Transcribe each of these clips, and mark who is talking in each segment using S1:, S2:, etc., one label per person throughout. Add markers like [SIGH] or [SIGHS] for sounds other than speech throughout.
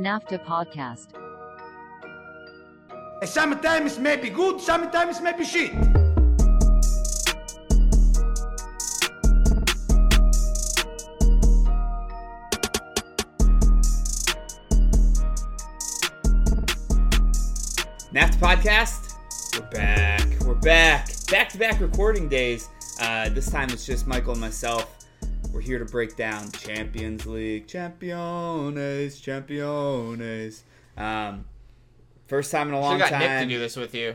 S1: NAFTA podcast.
S2: Sometimes maybe good, sometimes maybe shit.
S3: NAFTA podcast. We're back. We're back. Back to back recording days. Uh, this time it's just Michael and myself. We're here to break down Champions League, Championes, Championes. Um, first time in a long
S4: got
S3: time.
S4: Nick to do this with you.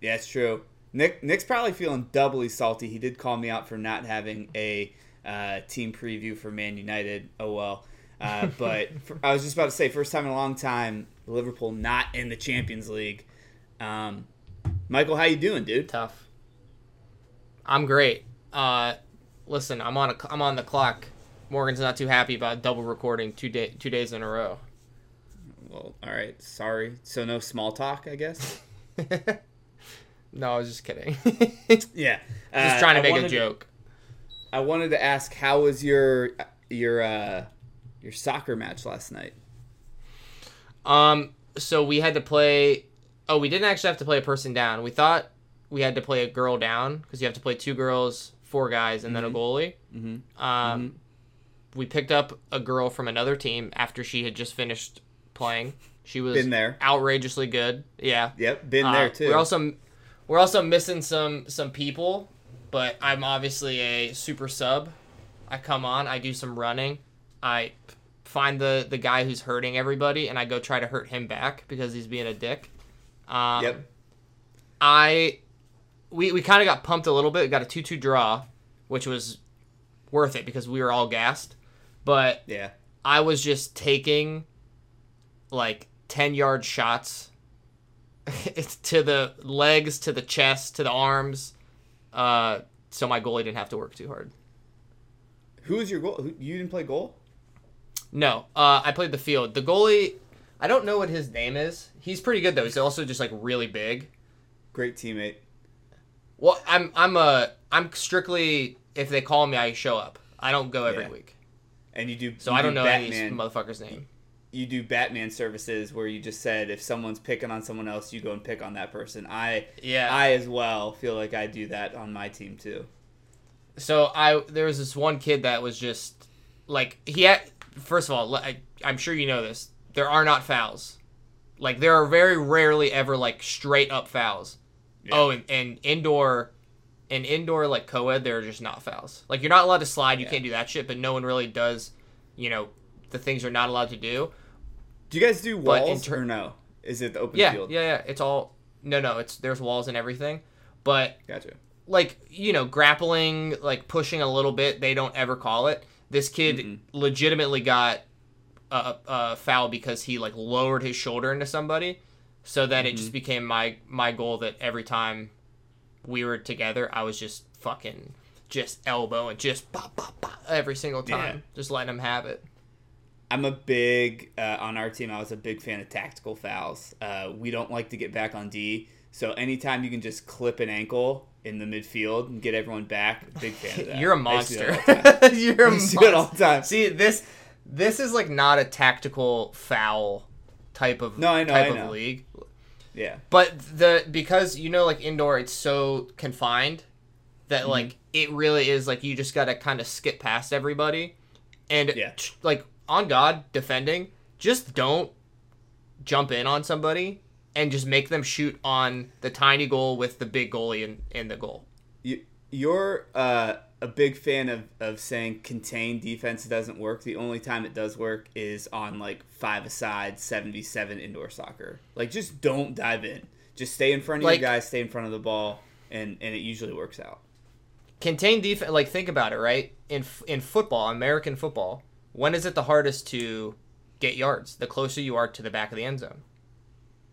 S3: Yeah, it's true. Nick Nick's probably feeling doubly salty. He did call me out for not having a uh, team preview for Man United. Oh well. Uh, [LAUGHS] but for, I was just about to say, first time in a long time, Liverpool not in the Champions League. Um, Michael, how you doing, dude?
S4: Tough. I'm great. Uh, listen, I'm on a, I'm on the clock. Morgan's not too happy about double recording two day two days in a row.
S3: Well, all right. Sorry. So no small talk, I guess. [LAUGHS]
S4: No, I was just kidding. [LAUGHS]
S3: yeah.
S4: just
S3: Uh,
S4: trying to
S3: I
S4: make a joke.
S3: I wanted to ask, how was your your uh, your soccer match last night?
S4: Um, so we had to play. Oh, we didn't actually have to play a person down. We thought we had to play a girl down because you have to play two girls, four guys, and then a goalie.
S3: Mm-hmm.
S4: Um, we picked up a girl from another team after she had just finished playing. She was
S3: Been there.
S4: outrageously good. Yeah,
S3: Yep, been
S4: Uh,
S3: there too.
S4: We're also we're also missing some some people, but I'm obviously a super sub. I come on, I do some running, I find the the guy who's hurting everybody, and I go try to hurt him back because he's being a dick. Um,
S3: yep.
S4: I we we kind of got pumped a little bit. We got a two two draw, which was worth it because we were all gassed. But
S3: Yeah.
S4: I was just taking like 10 yard shots [LAUGHS] to the legs, to the chest, to the arms. Uh, so my goalie didn't have to work too hard.
S3: Who was your goal? You didn't play goal?
S4: No, uh, I played the field. The goalie, I don't know what his name is. He's pretty good though. He's also just like really big.
S3: Great teammate.
S4: Well, I'm I'm a I'm strictly if they call me, I show up. I don't go every
S3: Yeah.
S4: week,
S3: And you do.
S4: so
S3: you
S4: I don't
S3: do
S4: know any
S3: Batman.
S4: motherfucker's name.
S3: you do Batman services where you just said if someone's picking on someone else, you go and pick on that person. I
S4: Yeah.
S3: I as well feel like I do that on my team too.
S4: So I there was this one kid that was just like he had. First of all, I, I'm sure you know this. There are not fouls. Like there are very rarely ever like straight up fouls. Oh, and, and indoor, and indoor like co-ed, there are just not fouls. Like you're not allowed to slide. You
S3: Yeah.
S4: can't do that shit. But no one really does. You know, the things you're not allowed to do.
S3: Do you guys do walls
S4: ter-
S3: or no? Is it the open
S4: Yeah,
S3: field?
S4: yeah, yeah. It's all no, no. It's there's walls and everything. But
S3: Gotcha.
S4: like you know grappling like pushing a little bit they don't ever call it this kid
S3: Mhm.
S4: legitimately got a, a foul because he like lowered his shoulder into somebody so then it just became my my goal that every time we were together i was just fucking just elbow and just pop, pop, pop every single time
S3: Yeah.
S4: just letting him have it
S3: I'm a big uh, on our team. I was a big fan of tactical fouls. Uh, we don't like to get back on D, so anytime you can just clip an ankle in the midfield and get everyone back, big fan of [LAUGHS] that.
S4: you're a
S3: I used to do that
S4: monster
S3: all the time. [LAUGHS]
S4: you're a [LAUGHS]
S3: to all
S4: monster
S3: the time.
S4: see this this is like not a tactical foul type of
S3: No, I know,
S4: type
S3: I
S4: of
S3: know.
S4: league
S3: Yeah,
S4: But the because you know like indoor it's so confined that
S3: Mm-hmm.
S4: like it really is like you just gotta kind of skip past everybody and
S3: Yeah.
S4: like on God defending just don't jump in on somebody and just make them shoot on the tiny goal with the big goalie in, in the goal.
S3: you, you're uh, a big fan of, of saying contained defense doesn't work. The only time it does work is on like five aside, seventy seven indoor soccer. Like just don't dive in. Just stay in front of
S4: Like-
S3: your guys, stay in front of the ball, and and it usually works out.
S4: Contain defense like think about it right in in football American football when is it the hardest to get yards the closer you are to the back of the end zone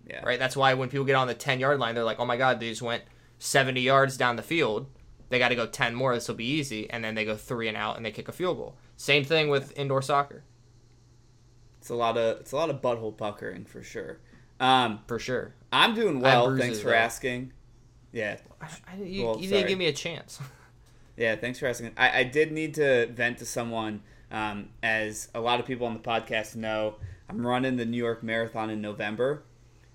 S3: Yeah.
S4: right? That's why when people get on the 10 yard line, they're like, oh my God, they just went 70 yards down the field. They got to go 10 more. This will be easy. And then they go three and out and they kick a field goal. Same thing with indoor soccer,
S3: It's a lot of it's a lot of butthole puckering for sure. Um,
S4: for sure.
S3: I'm doing well.
S4: bruises,
S3: Thanks for
S4: though.
S3: asking. Yeah,
S4: I, I- you
S3: Well,
S4: you didn't give me a chance. [LAUGHS]
S3: yeah. Thanks for asking. I, I did need to vent to someone, um, as a lot of people on the podcast know. I'm running the New York Marathon in November.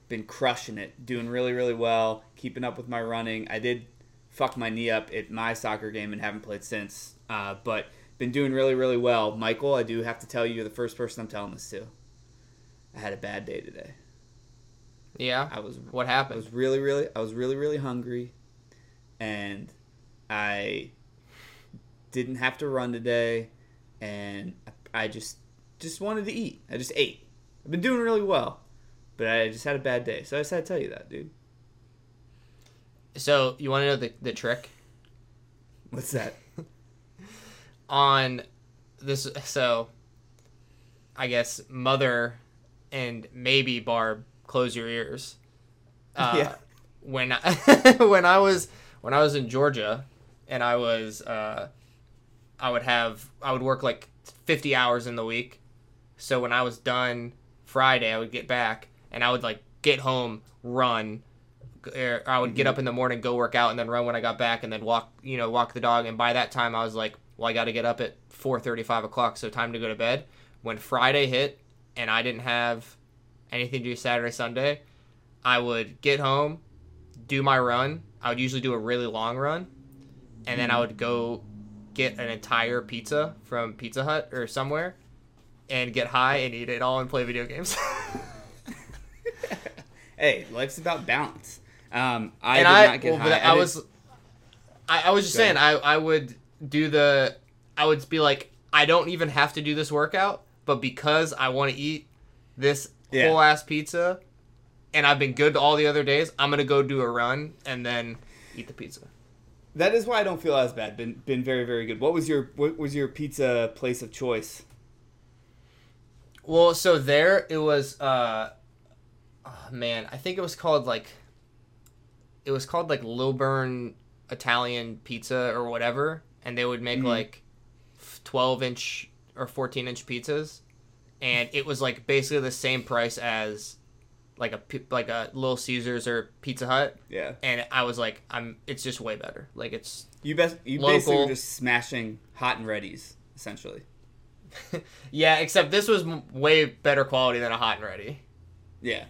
S3: Been crushing it, doing really, really well, keeping up with my running. I did fuck my knee up at my soccer game and haven't played since, uh, but been doing really, really well. Michael, I do have to tell you, you're the first person I'm telling this to. I had a bad day today.
S4: Yeah.
S3: I was
S4: What happened?
S3: I was really, really, I was really, really hungry, and I didn't have to run today, and I just just wanted to eat. I just ate. I've been doing really well, but I just had a bad day, so I just had to tell you that, dude.
S4: So you want to know the the trick
S3: What's that?
S4: on this? So I guess mother and maybe Barb, close your ears. [LAUGHS] Uh,
S3: Yeah.
S4: When I, [LAUGHS] when I was when I was in Georgia, and I was uh, I would have I would work like fifty hours in the week. So when I was done Friday, I would get back and I would like get home, run. Or I would get up mm-hmm. in the morning, go work out, and then run when I got back, and then walk, you know, walk the dog. And by that time, I was like, well, I got to get up at four thirty, five o'clock, so time to go to bed. When Friday hit, and I didn't have anything to do Saturday, Sunday, I would get home, do my run. I would usually do a really long run, and then I mm-hmm. would go get an entire pizza from Pizza Hut or somewhere, and get high and eat it all and play video games. [LAUGHS] [LAUGHS]
S3: hey, life's about balance. Um, I
S4: and
S3: did
S4: I,
S3: not get
S4: well,
S3: high.
S4: but I, was, I, I was just
S3: Go
S4: saying, I, I would do the, I would be like, I don't even have to do this workout, but because I want to eat this
S3: Yeah.
S4: whole ass pizza, and I've been good all the other days, I'm gonna go do a run and then eat the pizza.
S3: That is why I don't feel as bad. Been been very very good. What was your what was your pizza place of choice?
S4: Well, so there it was. uh oh, Man, I think it was called like. It was called like Lilburn Italian Pizza or whatever, and they would make
S3: Mhm.
S4: like twelve inch or fourteen inch pizzas, and it was like basically the same price as like a like a Little Caesars or Pizza Hut,
S3: Yeah,
S4: and I was like, I'm. It's just way better. Like it's
S3: you best you basically
S4: Local.
S3: were just smashing hot and ready's essentially. [LAUGHS]
S4: yeah, except this was m- way better quality than a hot and ready.
S3: Yeah,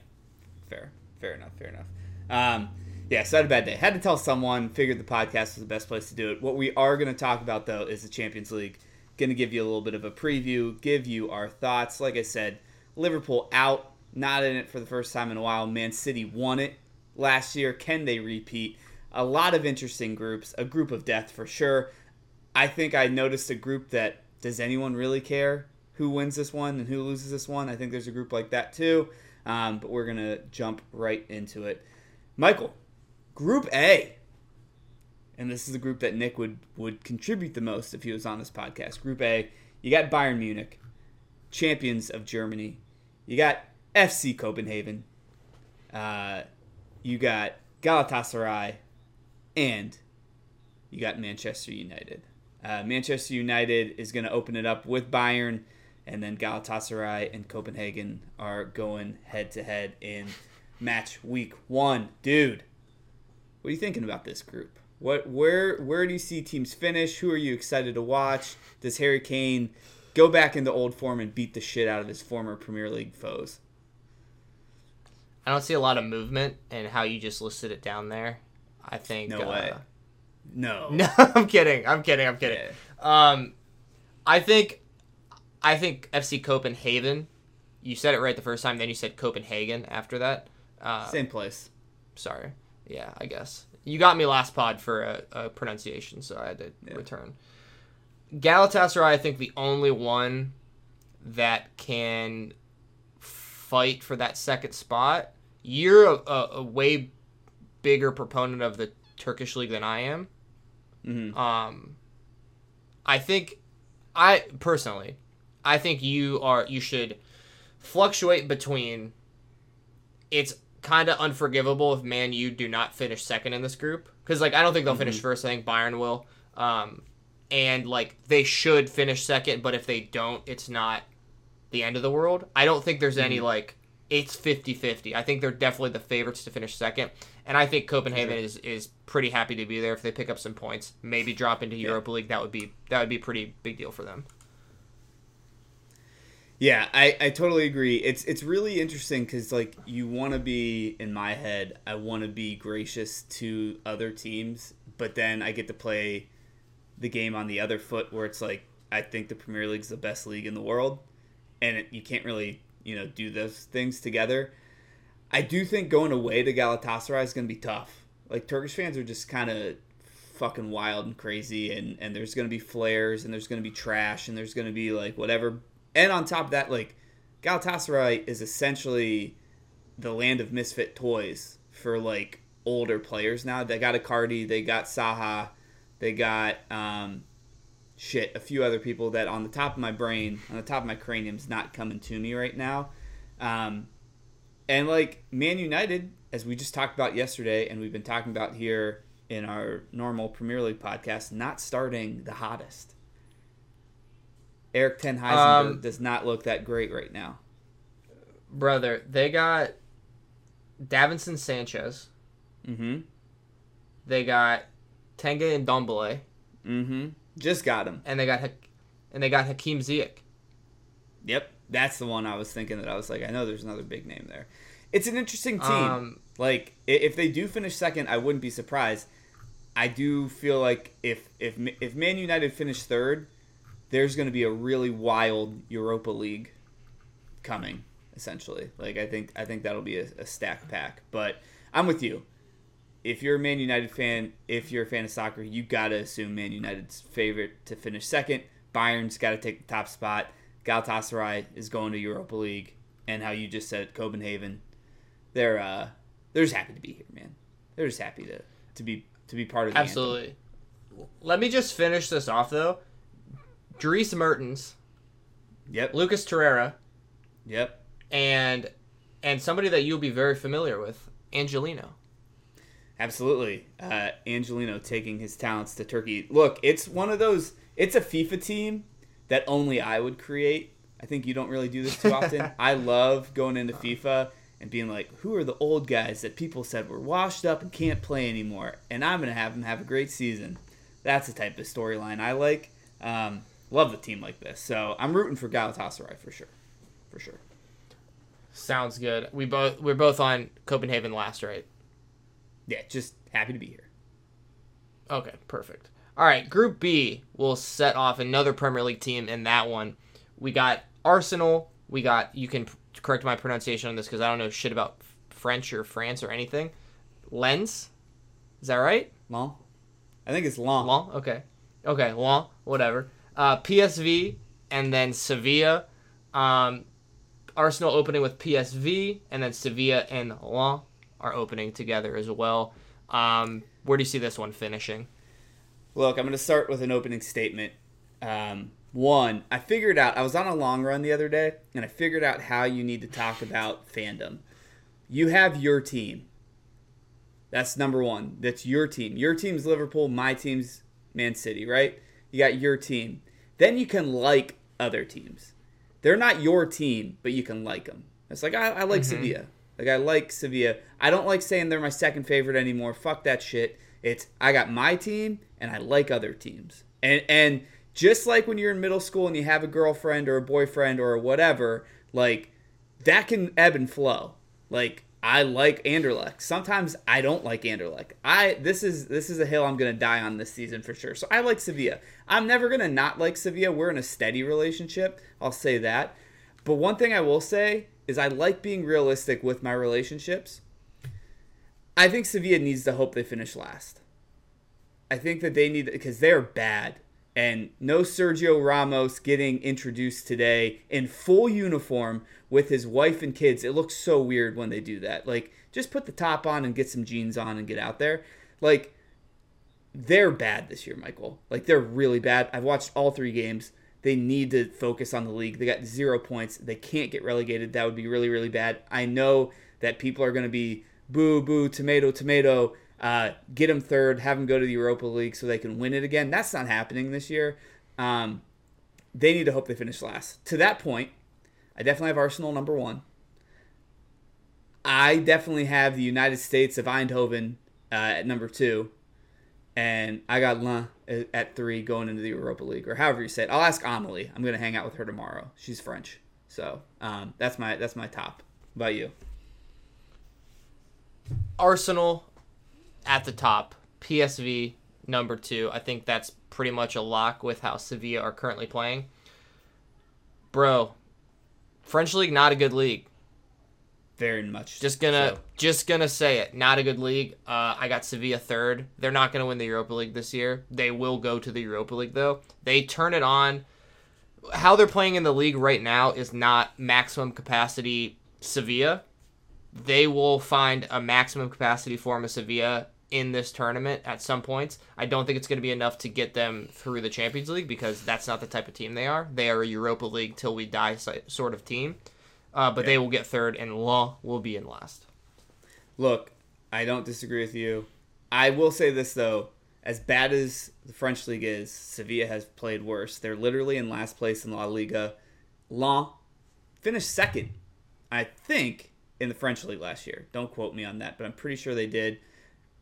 S3: fair, fair enough, fair enough. Um, yeah, so I had a bad day. Had to tell someone. Figured the podcast was the best place to do it. What we are going to talk about though is the Champions League. Going to give you a little bit of a preview, give you our thoughts. Like I said, Liverpool out, not in it for the first time in a while. Man City won it last year. Can they repeat? A lot of interesting groups. A group of death for sure. I think I noticed a group that does anyone really care who wins this one and who loses this one? I think there's a group like that too. Um, but we're gonna jump right into it. Michael, Group A, and this is the group that Nick would would contribute the most if he was on this podcast. Group A, you got Bayern Munich, champions of Germany. You got FC Copenhagen. Uh, you got Galatasaray, and you got Manchester United. Uh, Manchester United is going to open it up with Bayern, and then Galatasaray and Copenhagen are going head to head in match week one. Dude, what are you thinking about this group? What, where, where do you see teams finish? Who are you excited to watch? Does Harry Kane go back into old form and beat the shit out of his former Premier League foes?
S4: I don't see a lot of movement in how you just listed it down there. I think
S3: No
S4: uh,
S3: way. No. [LAUGHS]
S4: No, I'm kidding. I'm kidding. I'm kidding.
S3: Yeah.
S4: Um, I think, I think FC Copenhagen. You said it right the first time. Then you said Copenhagen after that. Uh,
S3: Same place.
S4: sorry. Yeah, I guess you got me last pod for a, a pronunciation, so I had to
S3: Yeah.
S4: return. Galatasaray, I think the only one that can fight for that second spot. You're a, a, a way bigger proponent of the Turkish league than I am.
S3: hmm
S4: Um, I think, I personally, I think you are you should fluctuate between. It's kind of unforgivable if Man U do not finish second in this group because like I don't think they'll finish first. I think Bayern will. Um, and like they should finish second, but if they don't, it's not the end of the world. I don't think there's any like it's 50-50. I think they're definitely the favorites to finish second. And I think Copenhagen is, is pretty happy to be there if they pick up some points. Maybe drop into Europa League. That would be that would be a pretty big deal for them.
S3: Yeah, I, I totally agree. It's it's really interesting because like you want to be in my head, I want to be gracious to other teams, but then I get to play the game on the other foot where it's like I think the Premier League's the best league in the world, and it, you can't really you know do those things together. I do think going away to Galatasaray is going to be tough. Like Turkish fans are just kind of fucking wild and crazy, and and there's going to be flares, and there's going to be trash, and there's going to be like whatever and on top of that, like Galatasaray is essentially the land of misfit toys for like older players now. They got Icardi, they got Zaha, they got um, shit, a few other people that on the top of my brain, on the top of my cranium's not coming to me right now. Um, and like Man United, as we just talked about yesterday, and we've been talking about here in our normal Premier League podcast, not starting the hottest. Erik ten Hag um, does not look that great right now.
S4: Brother, they got Davinson Sanchez.
S3: Mm-hmm.
S4: They got Tanguy Ndombele.
S3: Mm-hmm. Just got him.
S4: And they got and they got Hakim Ziyech.
S3: Yep, that's the one I was thinking that I was like, I know there's another big name there. It's an interesting team. Um, like if they do finish second, I wouldn't be surprised. I do feel like if if if Man United finish third, there's going to be a really wild Europa League coming. Essentially, like I think I think that'll be a, a stack pack. But I'm with you. If you're a Man United fan, if you're a fan of soccer, you gotta assume Man United's favorite to finish second. Bayern's got to take the top spot. Galatasaray is going to Europa League, and how you just said Copenhagen, they're uh, they're just happy to be here, man. They're just happy to to be to be part of.
S4: Absolutely. Anthem. Let me just finish this off though. Dries Mertens.
S3: Yep.
S4: Lucas Torreira.
S3: Yep.
S4: And and somebody that you'll be very familiar with, Angelino.
S3: Absolutely. Uh, Angelino taking his talents to Turkey. Look, it's one of those, it's a FIFA team that only I would create. I think you don't really do this too [LAUGHS] often. I love going into FIFA and being like, who are the old guys that people said were washed up and can't play anymore? And I'm going to have them have a great season. That's the type of storyline I like. Um, love the team like this. So I'm rooting for Galatasaray for sure, for sure.
S4: Sounds good. We both we're both on Copenhagen last, right?
S3: Yeah, just happy to be here.
S4: Okay, perfect. All right, Group B will set off another Premier League team in that one. We got Arsenal. We got you can correct my pronunciation on this because I don't know shit about French or France or anything. Lens, is that right?
S3: Long. I think it's long.
S4: Long. Okay. Okay. Long. Whatever uh, PSV, and then Sevilla. Um, Arsenal opening with PSV, and then Sevilla and Lens are opening together as well. Um, where do you see this one finishing?
S3: Look, I'm going to start with an opening statement. Um, one, I figured out, I was on a long run the other day, and I figured out how you need to talk about fandom. You have your team. That's number one. That's your team. Your team's Liverpool, my team's Man City, right? You got your team. Then you can like other teams. They're not your team, but you can like them. It's like I, I like mm-hmm. Sevilla. Like I like Sevilla. I don't like saying they're my second favorite anymore. Fuck that shit. It's I got my team and I like other teams. And and just like when you're in middle school and you have a girlfriend or a boyfriend or whatever, like that can ebb and flow. Like I like Anderlecht. Sometimes I don't like Anderlecht. I this is this is a hill I'm gonna die on this season for sure. So I like Sevilla. I'm never gonna not like Sevilla. We're in a steady relationship. I'll say that. But one thing I will say is I like being realistic with my relationships. I think Sevilla needs to hope they finish last. I think that they need because they're bad. And no Sergio Ramos getting introduced today in full uniform with his wife and kids. It looks so weird when they do that. Like, just put the top on and get some jeans on and get out there. Like, they're bad this year, Michael. Like, they're really bad. I've watched all three games. They need to focus on the league. They got zero points. They can't get relegated. That would be really, really bad. I know that people are going to be boo, boo, tomato, tomato uh, get them third, have them go to the Europa League so they can win it again. That's not happening this year. Um, they need to hope they finish last. To that point, I definitely have Arsenal number one. I definitely have the United States of Eindhoven uh, at number two. And I got Lens at three going into the Europa League, or however you say it. I'll ask Amelie. I'm going to hang out with her tomorrow. She's French. So um, that's my that's my top. What about you?
S4: Arsenal at the top, PSV number two. I think that's pretty much a lock with how Sevilla are currently playing. Bro, French league not a good league.
S3: Very much.
S4: Just gonna
S3: so.
S4: just gonna say it. Not a good league. Uh, I got Sevilla third. They're not gonna win the Europa League this year. They will go to the Europa League though. They turn it on. How they're playing in the league right now is not maximum capacity Sevilla. They will find a maximum capacity form of Sevilla in this tournament at some points. I don't think it's going to be enough to get them through the Champions League because that's not the type of team they are. They are a Europa League till we die sort of team. Uh, but they will get third, and Law will be in last.
S3: Look, I don't disagree with you. I will say this though, as bad as the French league is, Sevilla has played worse. They're literally in last place in La Liga. Lens finished second, I think, in the French league last year. Don't quote me on that, but I'm pretty sure they did.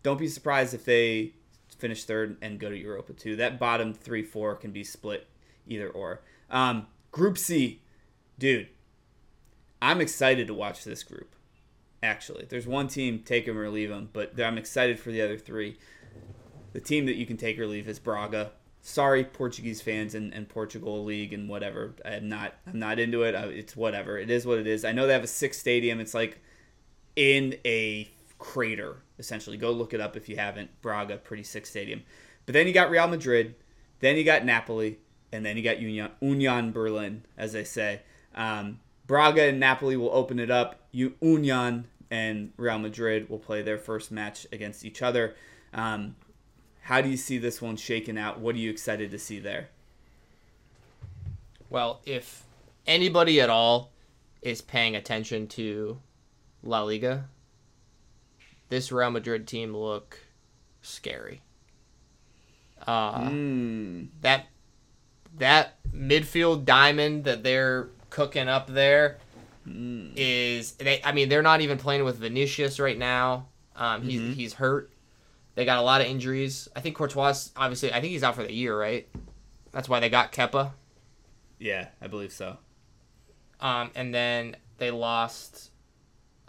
S3: Don't be surprised if they finish third and go to Europa too. That bottom three, four can be split either or. Um, group C, dude, I'm excited to watch this group. Actually, there's one team take them or leave them, but I'm excited for the other three. The team that you can take or leave is Braga. Sorry, Portuguese fans and, and Portugal league and whatever. I'm not I'm not into it. It's whatever. It is what it is. I know they have a six stadium. It's like in a crater essentially. Go look it up if you haven't. Braga, pretty sick stadium. But then you got Real Madrid, then you got Napoli, and then you got Union, Union Berlin, as they say. Um, Braga and Napoli will open it up. Union and Real Madrid will play their first match against each other. Um, how do you see this one shaking out? What are you excited to see there?
S4: Well, if anybody at all is paying attention to La Liga, this Real Madrid team look scary. Uh,
S3: mm.
S4: That that midfield diamond that they're cooking up there
S3: mm.
S4: is they. I mean, they're not even playing with Vinicius right now. Um, he's
S3: Mm-hmm.
S4: he's hurt. They got a lot of injuries. I think Courtois, obviously, I think he's out for the year, right? That's why they got Kepa.
S3: Yeah, I believe so.
S4: Um, and then they lost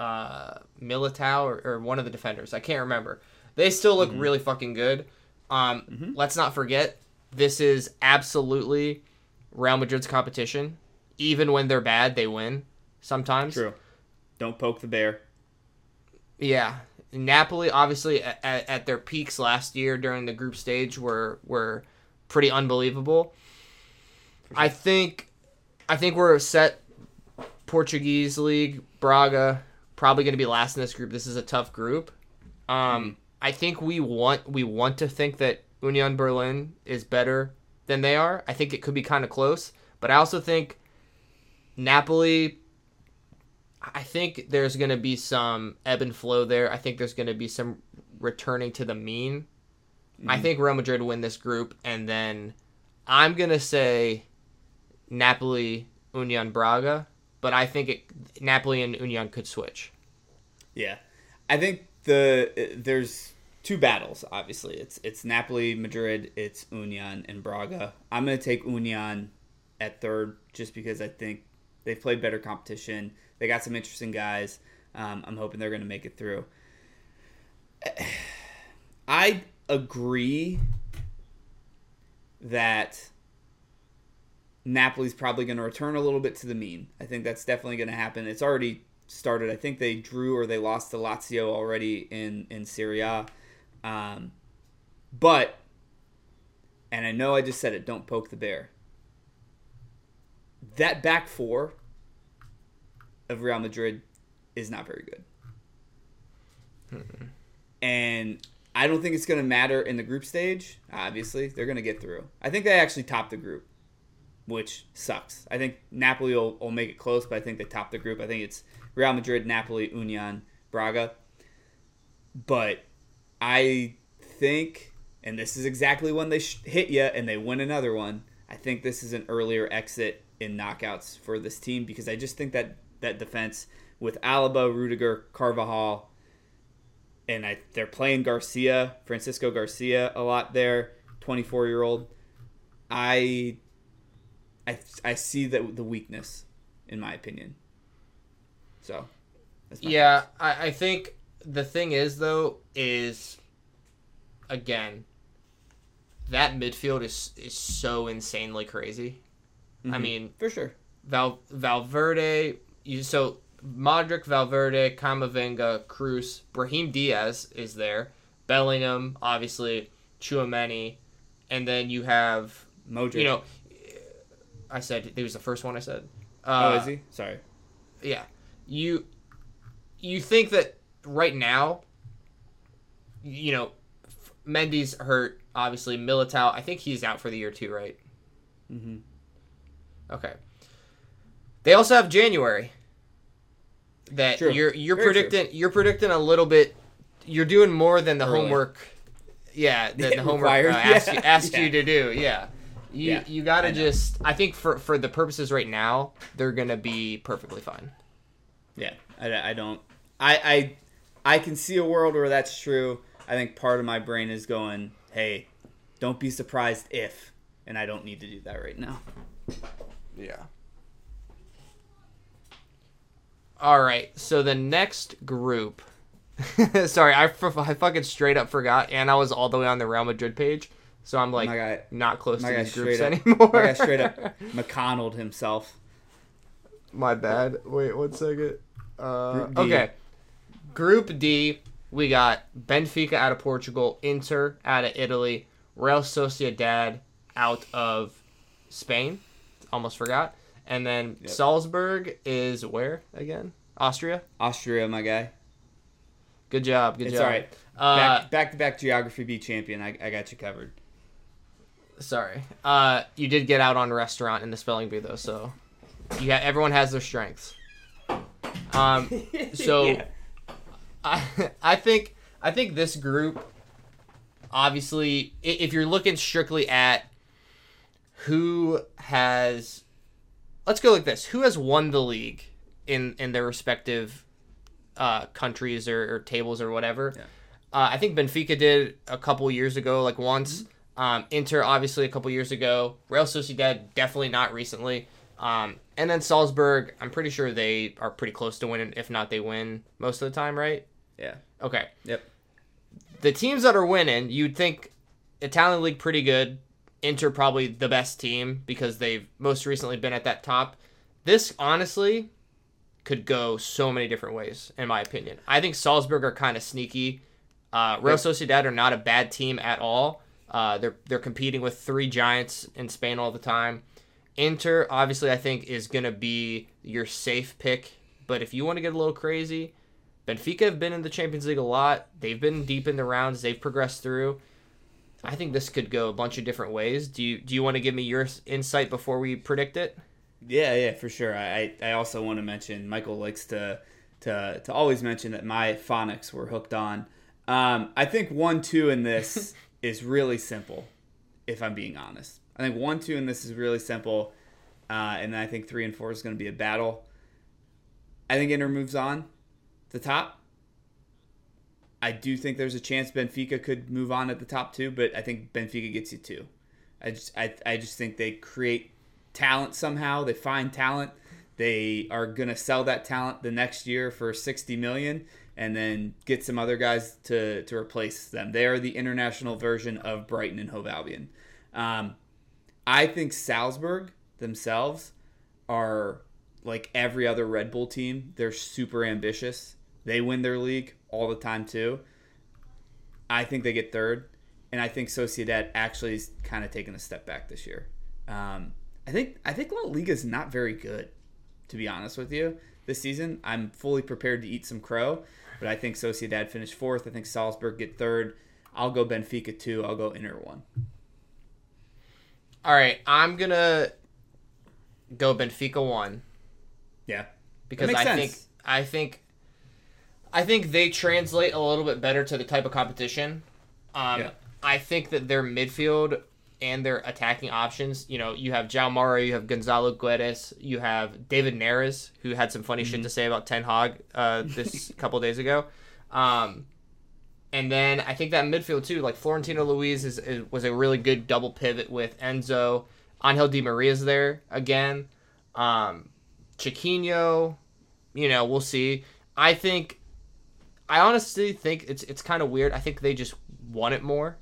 S4: uh, Militao or, or one of the defenders. I can't remember. They still look really fucking good. Um, Let's not forget, this is absolutely Real Madrid's competition. Even when they're bad, they win sometimes.
S3: True. Don't poke the bear.
S4: Yeah, Napoli obviously at, at, at their peaks last year during the group stage were were pretty unbelievable. I think I think we're set. Portuguese league, Braga probably going to be last in this group. This is a tough group. Um, I think we want we want to think that Union Berlin is better than they are. I think it could be kind of close, but I also think Napoli I think there's going to be some ebb and flow there. I think there's going to be some returning to the mean. I think Real Madrid win this group, and then I'm going to say Napoli, Union, Braga, but I think it, Napoli and Union could switch.
S3: Yeah, I think the there's two battles. Obviously, it's it's Napoli, Madrid, it's Union and Braga. I'm gonna take Union at third just because I think they've played better competition. They got some interesting guys. Um, I'm hoping they're gonna make it through. [SIGHS] I agree that Napoli's probably going to return a little bit to the mean. I think that's definitely going to happen. It's already started. I think they drew or they lost to Lazio already in in Serie A. Um, but, and I know I just said it. Don't poke the bear. That back four of Real Madrid is not very good. And I don't think it's going to matter in the group stage. Obviously, they're going to get through. I think they actually top the group, which sucks. I think Napoli will, will make it close, but I think they top the group. I think it's Real Madrid, Napoli, Union, Braga. But I think, and this is exactly when they sh- hit you and they win another one. I think this is an earlier exit in knockouts for this team because I just think that that defense with Alaba, Rudiger, Carvajal, and I, they're playing Garcia, Francisco Garcia, a lot there, 24 year old. I, I, I see that the weakness in my opinion. So,
S4: Yeah, I, I think the thing is though is again that midfield is is so insanely crazy. I mean,
S3: for sure.
S4: Val Valverde, you so Modric, Valverde, Camavinga, Cruz, Brahim Diaz is there, Bellingham, obviously, Chouameni, and then you have
S3: Modric.
S4: you know, I said it was the first one I said.
S3: oh,
S4: Uh,
S3: is he? Sorry.
S4: yeah you you think that right now you know Mendy's hurt obviously Militao I think he's out for the year too right
S3: hmm
S4: okay they also have January that
S3: True.
S4: you're you're
S3: Very true.
S4: predicting you're predicting a little bit you're doing more than the
S3: Early.
S4: homework yeah than the [LAUGHS] homework uh, asked, [LAUGHS]
S3: Yeah.
S4: you, asked
S3: Yeah.
S4: you to do yeah you
S3: Yeah,
S4: you
S3: gotta
S4: just I think for for the purposes right now they're going to be perfectly fine
S3: Yeah, I, I don't. I, I I can see a world where that's true. I think part of my brain is going, "Hey, don't be surprised if," and I don't need to do that right now.
S4: Yeah. All right. So the next group. [LAUGHS] Sorry, I, f- I fucking straight up forgot, and I was all the way on the Real Madrid page, so I'm like
S3: guy,
S4: not close to these groups
S3: up,
S4: anymore.
S3: my guy straight up [LAUGHS] McConnelled himself.
S4: My bad. Wait one second. Uh, okay. Group D, we got Benfica out of Portugal, Inter out of Italy, Real Sociedad out of Spain. Almost forgot. And then
S3: Yep.
S4: Salzburg is where again? Austria.
S3: Austria, my guy.
S4: Good job. Good
S3: It's
S4: job.
S3: all right.
S4: Uh,
S3: Back back to back geography B champion. I, I got you covered.
S4: sorry. Uh, you did get out on restaurant in the spelling bee though, so you ha- everyone has their strengths. Um, [LAUGHS] so
S3: Yeah.
S4: I, I think I think this group, obviously, if you're looking strictly at who has, let's go like this: who has won the league in in their respective uh, countries or, or tables or whatever.
S3: Yeah.
S4: Uh, I think Benfica did a couple years ago, like once. Um, Inter obviously a couple years ago. Real Sociedad definitely not recently. Um, and then Salzburg, I'm pretty sure they are pretty close to winning. If not, they win most of the time, right?
S3: yeah.
S4: Okay.
S3: Yep.
S4: The teams that are winning, you'd think Italian league pretty good. Inter probably the best team because they've most recently been at that top. This honestly could go so many different ways, in my opinion. I think Salzburg are kind of sneaky. Uh, Real Sociedad are not a bad team at all. Uh, they're they're competing with three giants in Spain all the time. Inter, obviously, I think is gonna be your safe pick. But if you want to get a little crazy, Benfica have been in the Champions League a lot. They've been deep in the rounds. They've progressed through. I think this could go a bunch of different ways. Do you do you want to give me your insight before we predict it?
S3: Yeah, yeah, for sure. I, I also want to mention Michael likes to to to always mention that my phonics were hooked on. Um, I think one two in this [LAUGHS] is really simple, if I'm being honest. I think one two and this is really simple, uh, and then I think three and four is going to be a battle. I think Inter moves on, to the top. I do think there's a chance Benfica could move on at the top two, but I think Benfica gets you two. I just I, I just think they create talent somehow. They find talent. They are gonna sell that talent the next year for sixty million, and then get some other guys to to replace them. They are the international version of Brighton and Hove Albion. Um, I think Salzburg themselves are like every other Red Bull team. They're super ambitious. They win their league all the time too. I think they get third, and I think Sociedad actually is kind of taking a step back this year. Um, I think I think La Liga is not very good, to be honest with you. This season, I'm fully prepared to eat some crow, but I think Sociedad finished fourth. I think Salzburg get third. I'll go Benfica two. I'll go Inter one.
S4: All right, I'm gonna go Benfica one
S3: Yeah,
S4: because I
S3: sense.
S4: think I think I think they translate a little bit better to the type of competition. Um,
S3: Yeah.
S4: I think that their midfield and their attacking options, you know, you have João Mário, you have Gonzalo Guedes, you have David Neres, who had some funny
S3: Mm-hmm.
S4: shit to say about Ten Hag uh, this [LAUGHS] couple days ago. Um, and then I think that midfield too, like Florentino Luis is, is was a really good double pivot with Enzo. Angel Di Maria's there again. Um, Chiquinho, you know, we'll see. I think, I honestly think it's it's kind of weird. I think they just want it more,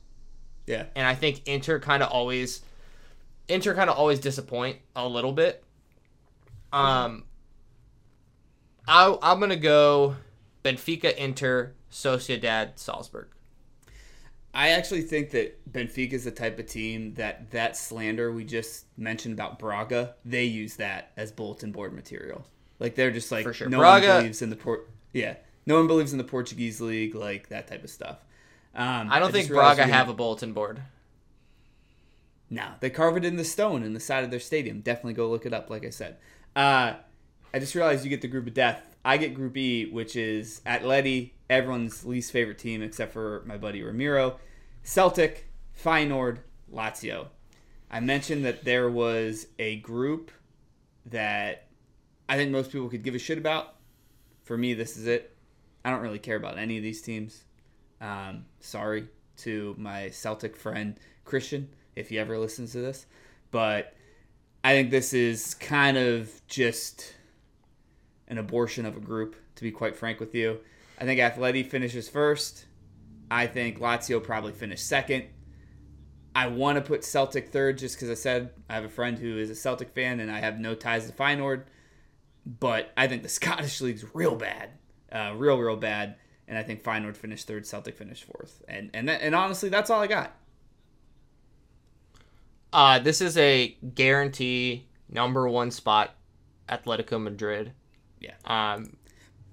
S3: Yeah.
S4: and I think Inter kind of always, Inter kind of always disappoint a little bit. Um, I I'm gonna go Benfica, Inter, Sociedad, Salzburg.
S3: I actually think that Benfica is the type of team that that slander we just mentioned about Braga, they use that as bulletin board material. Like they're just like
S4: sure.
S3: no
S4: Braga-
S3: one believes in the port. Yeah, no one believes in the Portuguese league, like that type of stuff. Um,
S4: I don't think Braga
S3: we're gonna-
S4: have a bulletin board.
S3: No, they carve it in the stone in the side of their stadium. Definitely go look it up. Like I said, uh, I just realized you get the group of death. I get Group E, which is Atleti, everyone's least favorite team except for my buddy Ramiro, Celtic, Feyenoord, Lazio. I mentioned that there was a group that I think most people could give a shit about. For me, this is it. I don't really care about any of these teams. Um, sorry to my Celtic friend Christian if he ever listens to this, but I think this is kind of just an abortion of a group. To be quite frank with you, I think Atleti finishes first. I think Lazio probably finished second. I want to put Celtic third just because I said I have a friend who is a Celtic fan and I have no ties to Feyenoord. But I think the [LAUGHS] Scottish League's real bad, uh, real real bad, and I think Feyenoord finished third, Celtic finished fourth, and and that, and honestly, that's all I got.
S4: Uh, this is a guarantee number one spot, Atletico Madrid.
S3: Yeah.
S4: Um,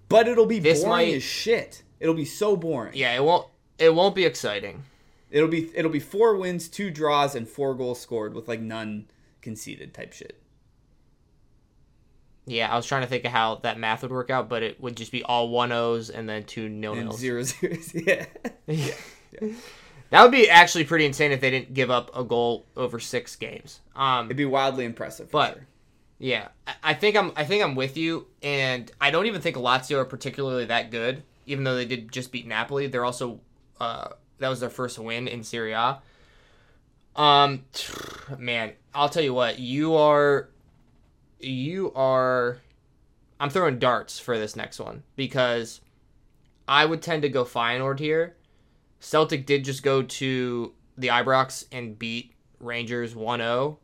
S3: But it'll be
S4: This
S3: boring
S4: might-
S3: as shit. It'll be so boring.
S4: yeah, it won't it won't be exciting.
S3: It'll be it'll be four wins, two draws, and four goals scored with like none conceded type shit.
S4: Yeah, I was trying to think of how that math would work out, but it would just be all one O's and then two
S3: And
S4: nils.
S3: zero [LAUGHS] zeros. Yeah. [LAUGHS]
S4: That would be actually pretty insane if they didn't give up a goal over six games. Um,
S3: It'd be wildly impressive. For
S4: But-
S3: sure.
S4: Yeah, I- think I'm. I think I'm with you, and I don't even think Lazio are particularly that good. Even though they did just beat Napoli, they're also uh, that was their first win in Serie A. Um, [SIGHS] man, I'll tell you what. You are, you are. I'm throwing darts for this next one because I would tend to go Feyenoord here. Celtic did just go to the Ibrox and beat Rangers 1-0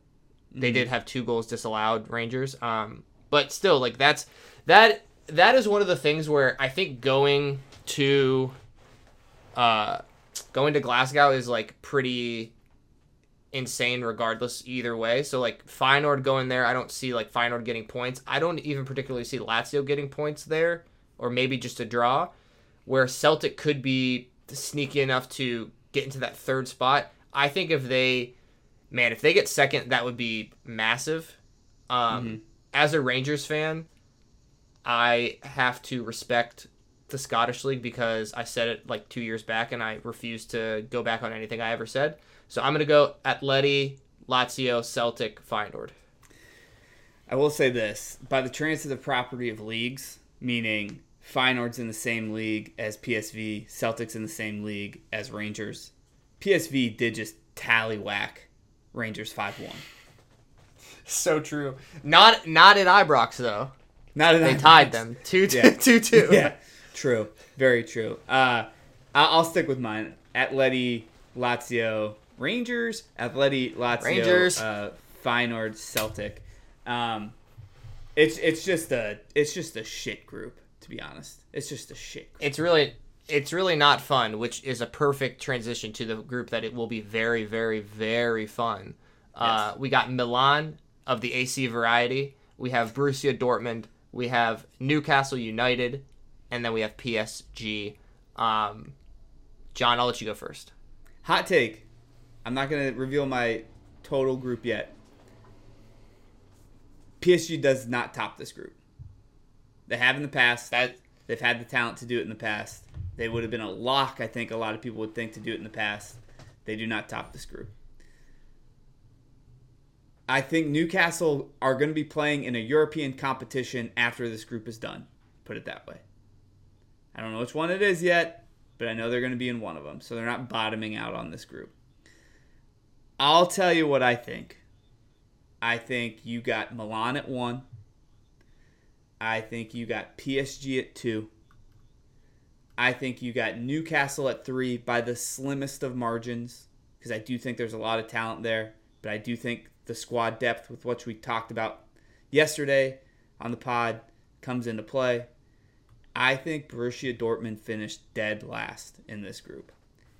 S4: they did have two goals disallowed rangers. Um but still like that's that that is one of the things where i think going to uh going to glasgow is like pretty insane regardless either way. So like Feyenoord going there i don't see like Feyenoord getting points. I don't even particularly see lazio getting points there or maybe just a draw where celtic could be sneaky enough to get into that third spot. I think if they man, if they get second, that would be massive. Um, As a Rangers fan, I have to respect the Scottish League because I said it like two years back, and I refuse to go back on anything I ever said. So I'm gonna go Atleti, Lazio, Celtic, Feyenoord.
S3: I will say this: by the transitive property of leagues, meaning Feyenoord's in the same league as PSV, Celtics in the same league as Rangers. PSV did just tallywhack Rangers five one.
S4: So true. Not not at Ibrox though.
S3: Not
S4: They tied them two two
S3: Yeah. [LAUGHS]
S4: two two.
S3: yeah, true, very true. Uh, I- I'll stick with mine: Atleti, Lazio, Rangers, Atleti, Lazio,
S4: Rangers.
S3: uh, Feyenoord, Celtic. Um, it's it's just a it's just a shit group to be honest. It's just a shit. Group.
S4: it's really it's really not fun, which is a perfect transition to the group that it will be very, very, very fun. Uh, we got Milan of the AC variety. We have Borussia Dortmund. We have Newcastle United, and then we have PSG. Um, John, I'll let you go first.
S3: Hot take: I'm not gonna reveal my total group yet. PSG does not top this group. They have in the past.
S4: That
S3: They've had the talent to do it in the past. They would have been a lock, I think a lot of people would think, to do it in the past. They do not top this group. I think Newcastle are going to be playing in a European competition after this group is done. Put it that way. I don't know which one it is yet, but I know they're going to be in one of them. So they're not bottoming out on this group. I'll tell you what I think. I think you got Milan at one. I think you got PSG at two. I think you got Newcastle at three by the slimmest of margins because I do think there's a lot of talent there, but I do think the squad depth with what we talked about yesterday on the pod comes into play. I think Borussia Dortmund finished dead last in this group.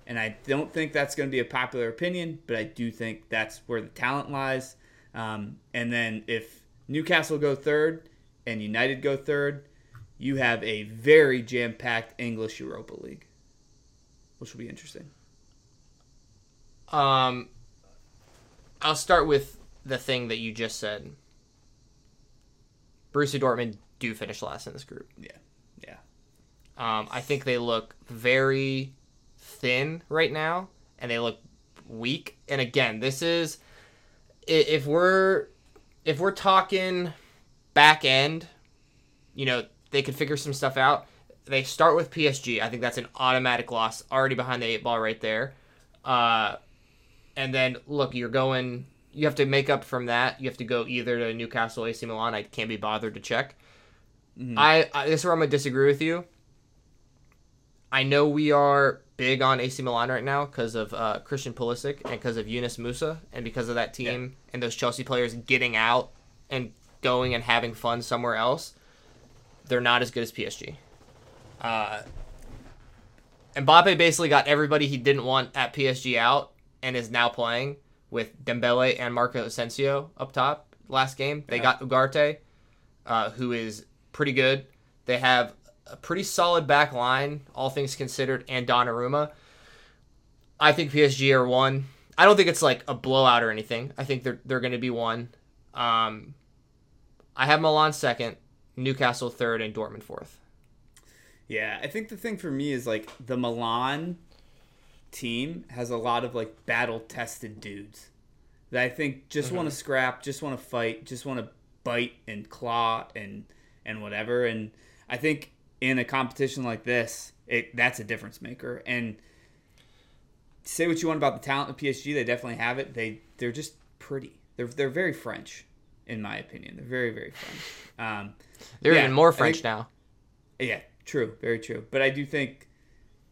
S3: And I don't think that's going to be a popular opinion, but I do think that's where the talent lies. Um, and then if Newcastle go third and United go third, you have a very jam packed English Europa League, which will be interesting.
S4: Um, I'll start with the thing that you just said. Borussia Dortmund do finish last in this group.
S3: Yeah. Yeah.
S4: Um, I think they look very thin right now, and they look weak. And again, this is if we're if we're talking back end, you know, they could figure some stuff out. They start with PSG. I think that's an automatic loss, already behind the eight ball right there. Uh, and then look, you're going. You have to make up from that. You have to go either to Newcastle, AC Milan. I can't be bothered to check. I, I this is where I'm gonna disagree with you. I know we are big on AC Milan right now because of uh, Christian Pulisic and because of Yunus Musah and because of that team and those Chelsea players getting out and going and having fun somewhere else. They're not as good as PSG. Uh, Mbappe basically got everybody he didn't want at PSG out and is now playing with Dembele and Marco Asensio up top. Last game they
S3: Yeah.
S4: got Ugarte, uh, who is pretty good. They have a pretty solid back line, all things considered, and Donnarumma. I think PSG are one. I don't think it's like a blowout or anything. I think they're they're going to be one. Um, I have Milan second, Newcastle third, and Dortmund fourth.
S3: Yeah, I think the thing for me is like the Milan team has a lot of like battle tested dudes that I think just want to mm-hmm. scrap, just want to fight, just want to bite and claw and and whatever. And I think in a competition like this, it that's a difference maker. And say what you want about the talent of PSG, they definitely have it. They they're just pretty. They're they're very French, in my opinion. They're very very French. Um,
S4: They're
S3: Yeah,
S4: even more French
S3: think-
S4: now.
S3: yeah, true, very true. But I do think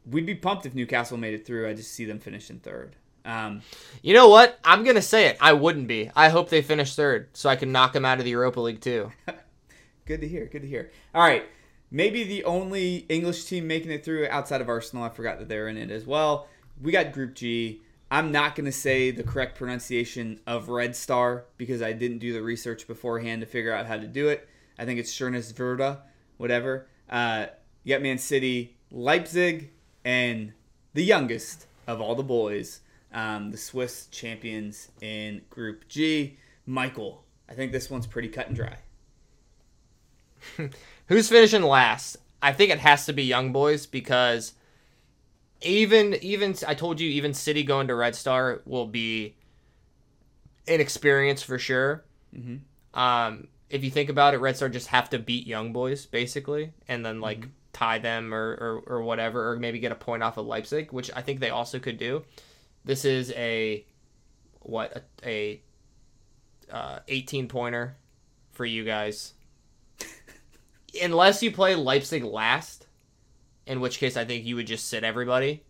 S3: we'd be pumped if Newcastle made it through. I just see them finishing third. Um,
S4: You know what? I'm gonna say it. I wouldn't be. I hope they finish third, so I can knock them out of the Europa League too. [LAUGHS]
S3: good to hear. Good to hear. All right, maybe the only English team making it through outside of Arsenal. I forgot that they're in it as well. We got Group G. I'm not going to say the correct pronunciation of Red Star because I didn't do the research beforehand to figure out how to do it. I think it's Verda, whatever. Uh, got Man City, Leipzig, and the youngest of all the boys, um, the Swiss champions in Group G, Michael. I think this one's pretty cut and dry. [LAUGHS]
S4: Who's finishing last? I think it has to be Young Boys because even even I told you even City going to Red Star will be an experience for sure.
S3: Mm-hmm.
S4: Um, if you think about it, Red Star just have to beat Young Boys basically, and then like tie them or, or or whatever, or maybe get a point off of Leipzig, which I think they also could do. This is a what a, a uh, 18 pointer for you guys. [LAUGHS] Unless you play Leipzig last, in which case I think you would just sit everybody.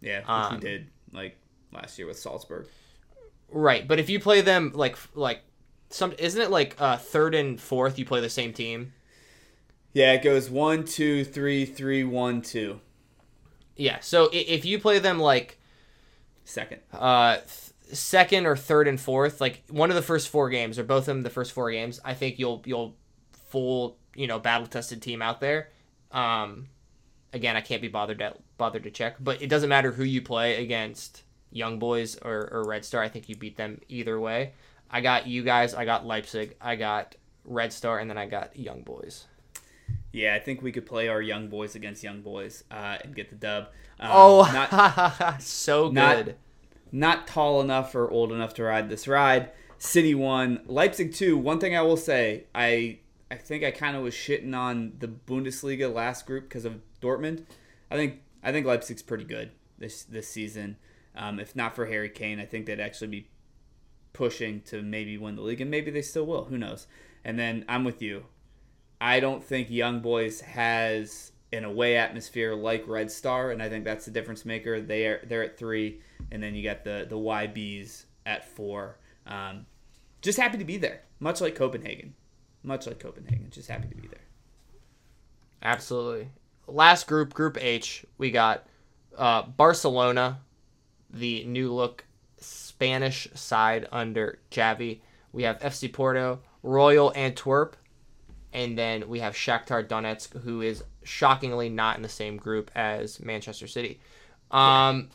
S3: Yeah, which
S4: Um,
S3: we did like last year with Salzburg.
S4: Right, but if you play them like like some isn't it like uh, third and fourth you play the same team?
S3: Yeah, it goes one, two, three, three, one, two.
S4: Yeah. So if you play them like
S3: Second.
S4: uh th- second or third and fourth, like one of the first four games or both of them the first four games, I think you'll you'll full you know battle tested team out there. Um, again, I can't be bothered to bothered to check, but it doesn't matter who you play against, Young Boys or, or Red Star. I think you beat them either way. I got you guys. I got Leipzig. I got Red Star, and then I got Young Boys.
S3: Yeah, I think we could play our young boys against young boys uh, and get the dub. Um,
S4: Oh, [LAUGHS]
S3: not
S4: so
S3: not-
S4: good.
S3: not tall enough or old enough to ride this ride. City one, Leipzig two. One thing I will say, I I think I kind of was shitting on the Bundesliga last group because of Dortmund. I think I think Leipzig's pretty good this this season. Um, if not for Harry Kane, I think they'd actually be pushing to maybe win the league, and maybe they still will. Who knows? And then I'm with you. I don't think Young Boys has an away atmosphere like Red Star, and I think that's the difference maker. They are they're at three, and then you got the the YBs at four. Um, just happy to be there, much like Copenhagen, much like Copenhagen. Just happy to be there.
S4: Absolutely. Last group, Group H, we got uh, Barcelona, the new look Spanish side under Xavi. We have FC Porto, Royal Antwerp, and then we have Shakhtar Donetsk, who is shockingly not in the same group as Manchester City. Um,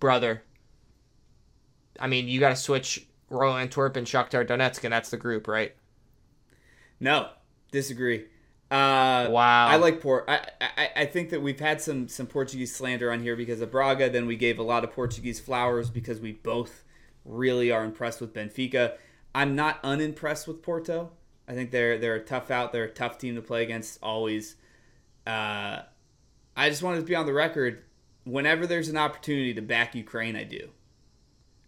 S4: brother, I mean, you got to switch Royal Antwerp and Shakhtar Donetsk, and that's the group, right?
S3: No, disagree. Uh,
S4: Wow.
S3: I like Port. I, I I think that we've had some some Portuguese slander on here because of Braga. Then we gave a lot of Portuguese flowers because we both really are impressed with Benfica. I'm not unimpressed with Porto. I think they're they're a tough out. They're a tough team to play against always. Uh, I just wanted to be on the record. Whenever there's an opportunity to back Ukraine, I do.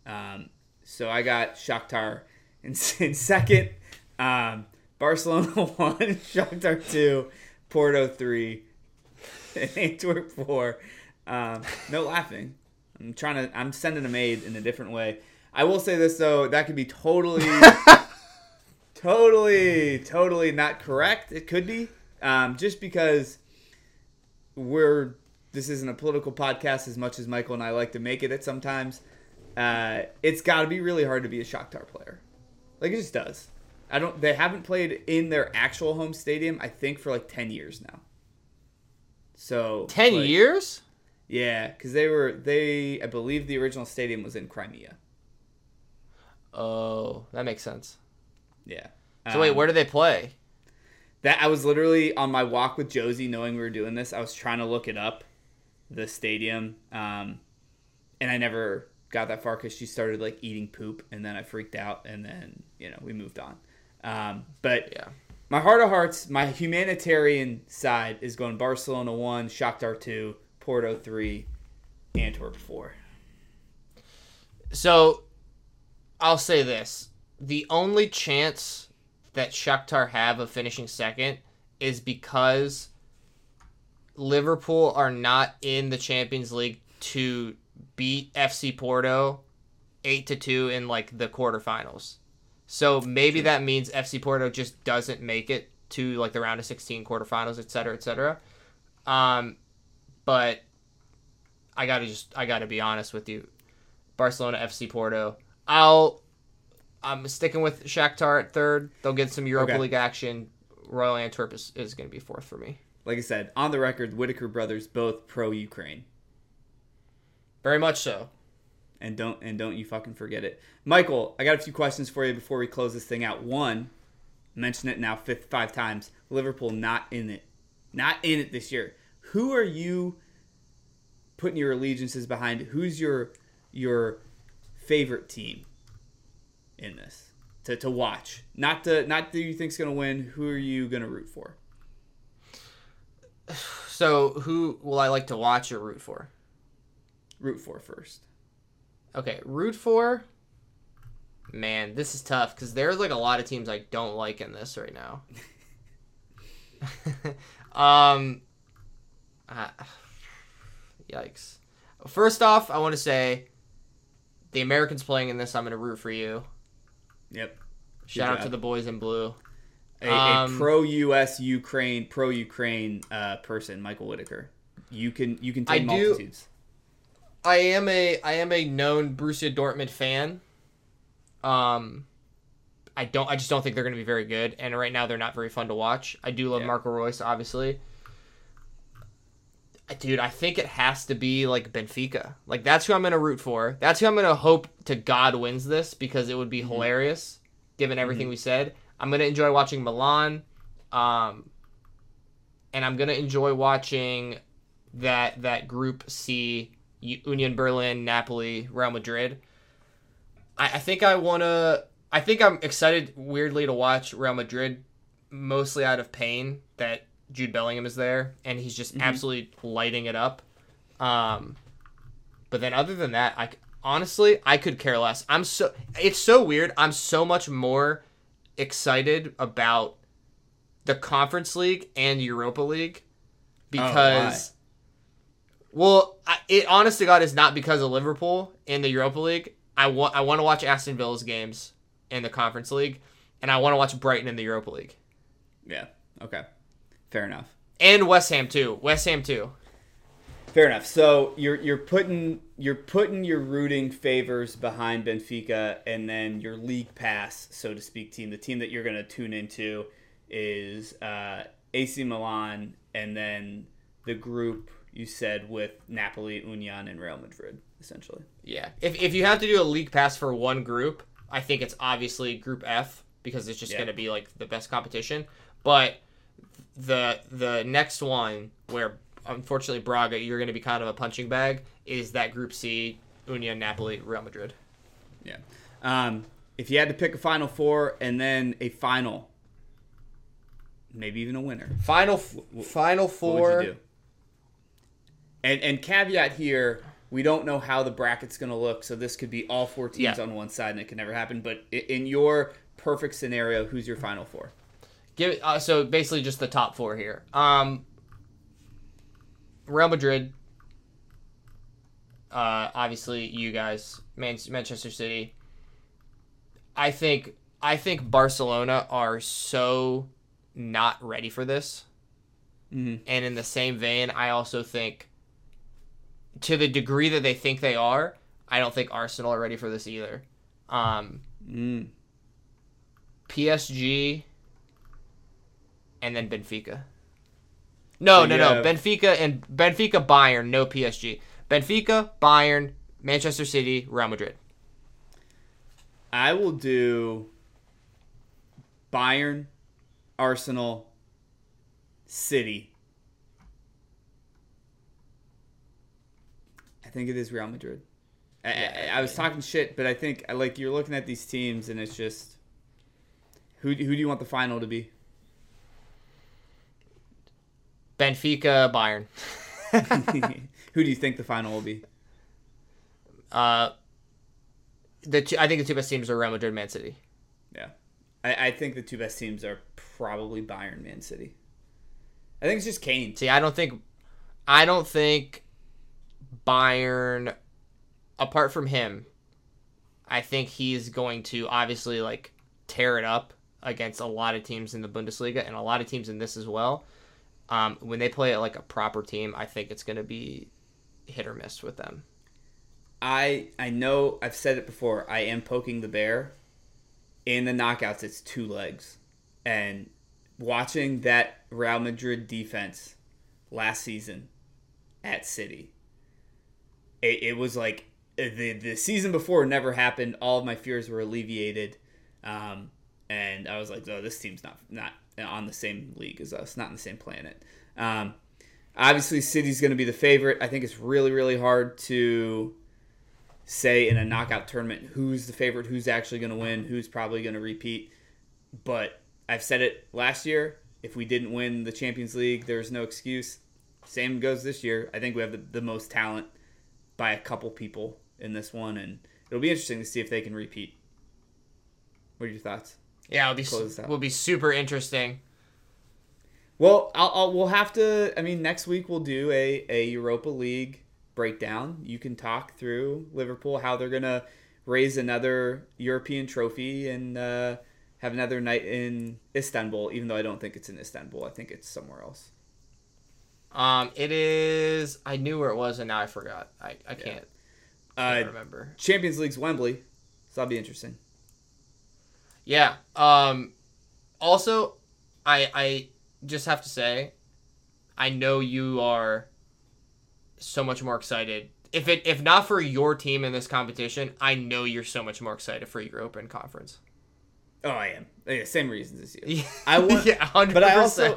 S3: Um, so I got Shakhtar in, [LAUGHS] in second. Um, Barcelona [LAUGHS] one, Shakhtar two, Porto three, and [LAUGHS] Antwerp four. Um, no laughing. I'm trying to. I'm sending a maid in a different way. I will say this though, that could be totally, [LAUGHS] totally, totally not correct. It could be, um, just because we're. This isn't a political podcast as much as Michael and I like to make it at sometimes. Uh, it's got to be really hard to be a Shakhtar player. Like it just does. I don't. They haven't played in their actual home stadium. I think for like ten years now. So
S4: 10
S3: like,
S4: years?
S3: Yeah, because they were they. I believe the original stadium was in Crimea.
S4: Oh, that makes sense.
S3: Yeah.
S4: So wait,
S3: Um,
S4: where do they play?
S3: That I was literally on my walk with Josie, knowing we were doing this. I was trying to look it up, the stadium, um, and I never got that far because she started like eating poop, and then I freaked out, and then you know we moved on. Um, but
S4: Yeah.
S3: my heart of hearts, my humanitarian side is going Barcelona one, Shakhtar two, Porto three, Antwerp four.
S4: So I'll say this. The only chance that Shakhtar have of finishing second is because Liverpool are not in the Champions League to beat FC Porto 8 to 2 in like the quarterfinals. So maybe that means FC Porto just doesn't make it to like the round of 16 quarterfinals, et cetera, et cetera. Um, but I gotta just I gotta be honest with you. Barcelona, FC Porto. I'll I'm sticking with Shakhtar at third. They'll get some Europa
S3: Okay.
S4: League action. Royal Antwerp is, is going to be fourth for me.
S3: Like I said, on the record, Whitaker brothers both pro Ukraine.
S4: Very much so.
S3: And don't and don't you fucking forget it. Michael, I got a few questions for you before we close this thing out. One, mention it now fifth five times. Liverpool not in it, not in it this year. Who are you putting your allegiances behind? Who's your your favorite team in this to, to watch? Not the not who you think's gonna win. Who are you gonna root for? [SIGHS]
S4: So who will I like to watch or root for?
S3: Root for first.
S4: Okay, root for. Man, this is tough because there's like a lot of teams I don't like in this right now. [LAUGHS] um, ah, yikes. First off, I want to say the Americans playing in this. I'm going to root for you.
S3: Yep.
S4: Shout out to the boys in blue.
S3: A,
S4: Um,
S3: a pro U.S. Ukraine pro Ukraine uh, person, Michael Whitaker. You can you can
S4: I
S3: take
S4: do-
S3: multitudes.
S4: I am a I am a known Borussia Dortmund fan. Um, I don't I just don't think they're going to be very good, and right now they're not very fun to watch. I do love
S3: Yeah.
S4: Marco Reus, obviously. Dude, I think it has to be like Benfica. Like that's who I'm going to root for. That's who I'm going to hope to God wins this because it would be hilarious given everything we said. I'm going to enjoy watching Milan. Um, and I'm going to enjoy watching that that group C Union Berlin, Napoli, Real Madrid. I, I think I want to. I think I'm excited, weirdly, to watch Real Madrid, mostly out of pain that Jude Bellingham is there and he's just absolutely lighting it up. Um, but then other than that, I honestly I could care less. I'm so it's so weird. I'm so much more excited about the Conference League and Europa League
S3: Oh,
S4: because well, I, it honest to God is not because of Liverpool in the Europa League. I want I want to watch Aston Villa's games in the Conference League, and I want to watch Brighton in the Europa League
S3: Yeah. Okay. Fair enough.
S4: and West Ham too. West Ham too.
S3: Fair enough. So you're you're putting you're putting your rooting favors behind Benfica, and then your league pass, so to speak, team. The team that you're going to tune into is uh, AC Milan, and then the group you said with Napoli, Union, and Real Madrid, essentially.
S4: Yeah. If if you have to do a league pass for one group, I think it's obviously Group F because it's just
S3: Yeah.
S4: going to be like the best competition. But the the next one where unfortunately Braga, you're going to be kind of a punching bag, is that Group C, Union, Napoli, Real Madrid.
S3: Yeah. Um, if you had to pick a final four and then a final, maybe even a winner,
S4: Final final
S3: what
S4: four.
S3: Would you do? And and caveat here, we don't know how the bracket's going to look, so this could be all four teams
S4: Yeah.
S3: on one side, and it could never happen. But in your perfect scenario, who's your final four?
S4: Give it, uh, so basically just the top four here. Um, Real Madrid. Uh, obviously, you guys, Man- Manchester City. I think I think Barcelona are so not ready for this,
S3: Mhm.
S4: and in the same vein, I also think, to the degree that they think they are, I don't think Arsenal are ready for this either. Um,
S3: Mm.
S4: PSG, and then Benfica. No,
S3: So
S4: no, no.
S3: have-
S4: Benfica and Benfica, Bayern, no PSG. Benfica, Bayern, Manchester City, Real Madrid.
S3: I will do Bayern, Arsenal, City. Think it is Real Madrid. I, I, I was talking shit, but I think like you're looking at these teams, and it's just who who do you want the final to be?
S4: Benfica, Bayern. [LAUGHS]
S3: who do you think the final will be?
S4: Uh, the two, I think the two best teams are Real Madrid, Man City.
S3: Yeah, I, I think the two best teams are probably Bayern, Man City. I think it's just Kane.
S4: See, I don't think, I don't think Bayern, apart from him, I think he's going to obviously like tear it up against a lot of teams in the Bundesliga and a lot of teams in this as well. Um, when they play it like a proper team, I think it's going to be hit or miss with them.
S3: I I know I've said it before. I am poking the bear. In the knockouts, it's two legs, and watching that Real Madrid defense last season at City, it, it was like the the season before never happened. All of my fears were alleviated, um, and I was like, "Oh, this team's not not on the same league as us, not in the same planet." Um, obviously, City's going to be the favorite. I think it's really really hard to say in a knockout tournament who's the favorite, who's actually going to win, who's probably going to repeat. But I've said it last year. If we didn't win the Champions League, there's no excuse. Same goes this year. I think we have the, the most talent by a couple people in this one, and it'll be interesting to see if they can repeat. What are your thoughts?
S4: Yeah, it'll be
S3: that.
S4: will be super interesting.
S3: Well, I'll, I'll we'll have to. I mean, next week we'll do a, a Europa League breakdown. You can talk through Liverpool how they're gonna raise another European trophy and uh, have another night in Istanbul. Even though I don't think it's in Istanbul, I think it's somewhere else.
S4: Um, it is. I knew where it was, and now I forgot. I, I can't, can't
S3: Uh,
S4: remember.
S3: Champions League's Wembley, so that'll be interesting.
S4: Yeah. Um. Also, I I just have to say, I know you are so much more excited. If it if not for your team in this competition, I know you're so much more excited for European Conference.
S3: Oh, I am. Yeah, same reasons as you. [LAUGHS]
S4: Yeah,
S3: I want,
S4: yeah, hundred
S3: but I also-.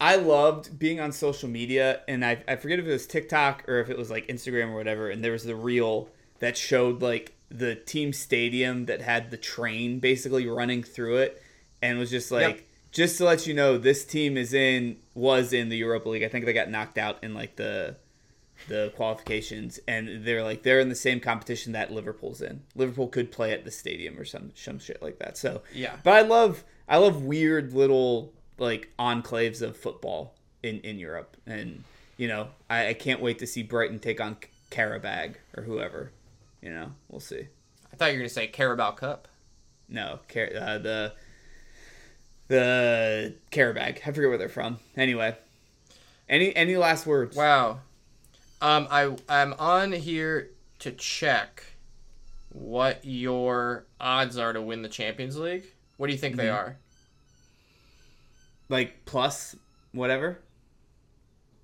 S3: I loved being on social media, and I, I forget if it was TikTok or if it was like Instagram or whatever. And there was the reel that showed like the team stadium that had the train basically running through it, and was just like,
S4: Yep.
S3: just to let you know, this team is in was in the Europa League. I think they got knocked out in like the the qualifications, and they're like they're in the same competition that Liverpool's in. Liverpool could play at the stadium or some some shit like that. So
S4: Yeah.
S3: but I love I love weird little like enclaves of football in in Europe, and you know I, I can't wait to see Brighton take on Qarabag or whoever. You know, we'll see.
S4: I thought you were gonna say Carabao Cup.
S3: No, Car- uh, the the Qarabag. I forget where they're from. Anyway, any any last words?
S4: Wow. Um, I I'm on here to check what your odds are to win the Champions League. What do you think they are?
S3: Like plus whatever.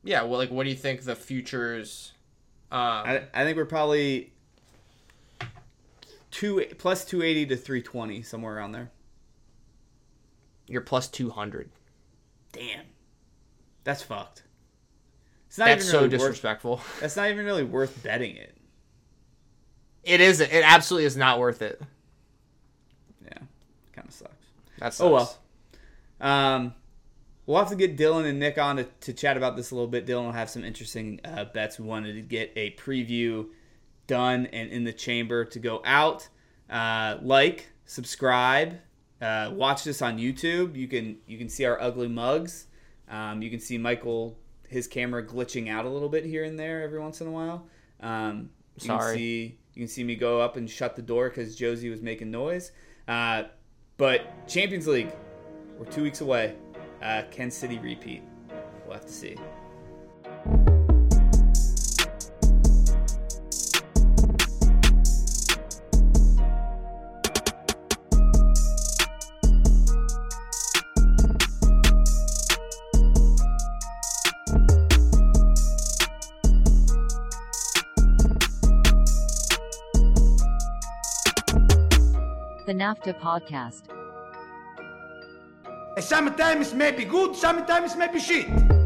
S4: Yeah. Well, like, what do you think the futures? Um,
S3: I I think we're probably two plus two eighty to three twenty somewhere around there.
S4: you're plus two hundred.
S3: Damn, that's fucked. It's not
S4: That's
S3: even
S4: so
S3: really worth.
S4: disrespectful. [LAUGHS]
S3: That's not even really worth betting it.
S4: It isn't. It absolutely is not worth it.
S3: Yeah, kind of sucks.
S4: That's
S3: Oh well. Um, we'll have to get Dylan and Nick on to, to chat about this a little bit. Dylan will have some interesting uh, bets. We wanted to get a preview done and in the chamber to go out. Uh, like, subscribe, uh, watch this on YouTube. You can you can see our ugly mugs. Um, you can see Michael his camera glitching out a little bit here and there every once in a while. Um, you Can
S4: Sorry.
S3: see, you can see me go up and shut the door because Josie was making noise. Uh, but Champions League, we're two weeks away. Uh, can City repeat? We'll have to see.
S1: The NAFTA podcast.
S2: Sometimes maybe good, sometimes maybe shit.